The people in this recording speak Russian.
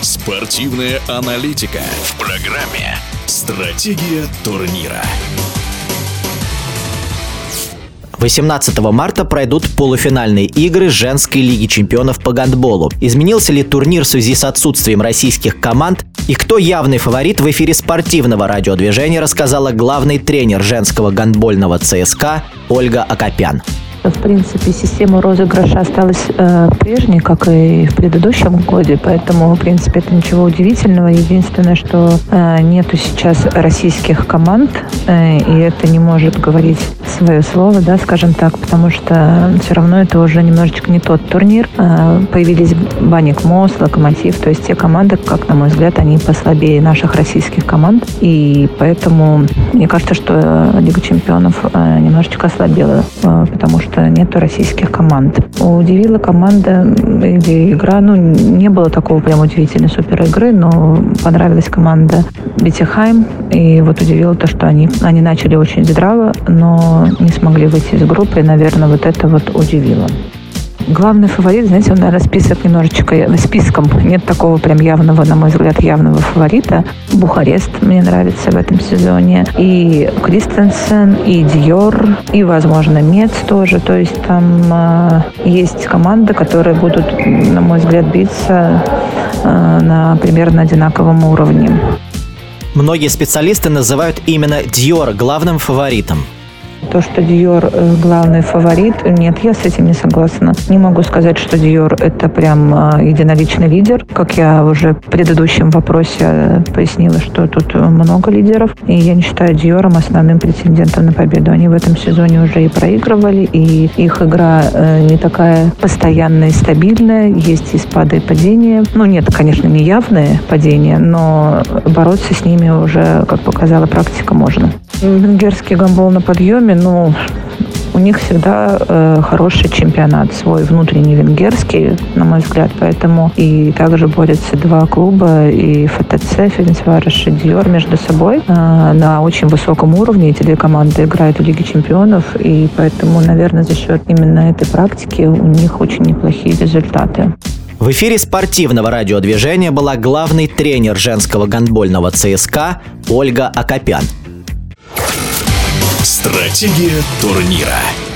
Спортивная аналитика в программе «Стратегия турнира». 18 марта пройдут полуфинальные игры женской лиги чемпионов по гандболу. Изменился ли турнир в связи с отсутствием российских команд и кто явный фаворит в эфире спортивного радиодвижения рассказала главный тренер женского гандбольного ЦСКА Ольга Акопян. В принципе, система розыгрыша осталась э, прежней, как и в предыдущем годе, поэтому, в принципе, это ничего удивительного. Единственное, что э, нету сейчас российских команд, э, и это не может говорить свое слово, да, скажем так, потому что все равно это уже немножечко не тот турнир. Э, появились Баник Мос, Локомотив, то есть те команды, как на мой взгляд, они послабее наших российских команд, и поэтому мне кажется, что Лига чемпионов э, немножечко ослабела, э, потому что что нету российских команд. Удивила команда или игра, ну, не было такого прям удивительной супер игры, но понравилась команда Бетихайм, и вот удивило то, что они, они начали очень здраво, но не смогли выйти из группы, и, наверное, вот это вот удивило главный фаворит, знаете, он, наверное, список немножечко списком. Нет такого прям явного, на мой взгляд, явного фаворита. Бухарест мне нравится в этом сезоне. И Кристенсен, и Диор, и, возможно, Мец тоже. То есть там э, есть команды, которые будут, на мой взгляд, биться э, на примерно одинаковом уровне. Многие специалисты называют именно Диор главным фаворитом. То, что Диор э, главный фаворит, нет, я с этим не согласна. Не могу сказать, что Диор это прям а, единоличный лидер. Как я уже в предыдущем вопросе э, пояснила, что тут много лидеров. И я не считаю Диором основным претендентом на победу. Они в этом сезоне уже и проигрывали, и их игра э, не такая постоянная и стабильная. Есть и спады, и падения. Ну, нет, конечно, не явные падения, но бороться с ними уже, как показала практика, можно. Венгерский гамбол на подъеме, ну, у них всегда э, хороший чемпионат свой внутренний венгерский, на мой взгляд, поэтому и также борются два клуба и ФТЦ, Ференцварыш и Диор между собой э, на очень высоком уровне. Эти две команды играют в Лиге чемпионов, и поэтому, наверное, за счет именно этой практики у них очень неплохие результаты. В эфире спортивного радиодвижения была главный тренер женского гандбольного ЦСКА Ольга Акопян. Стратегия турнира.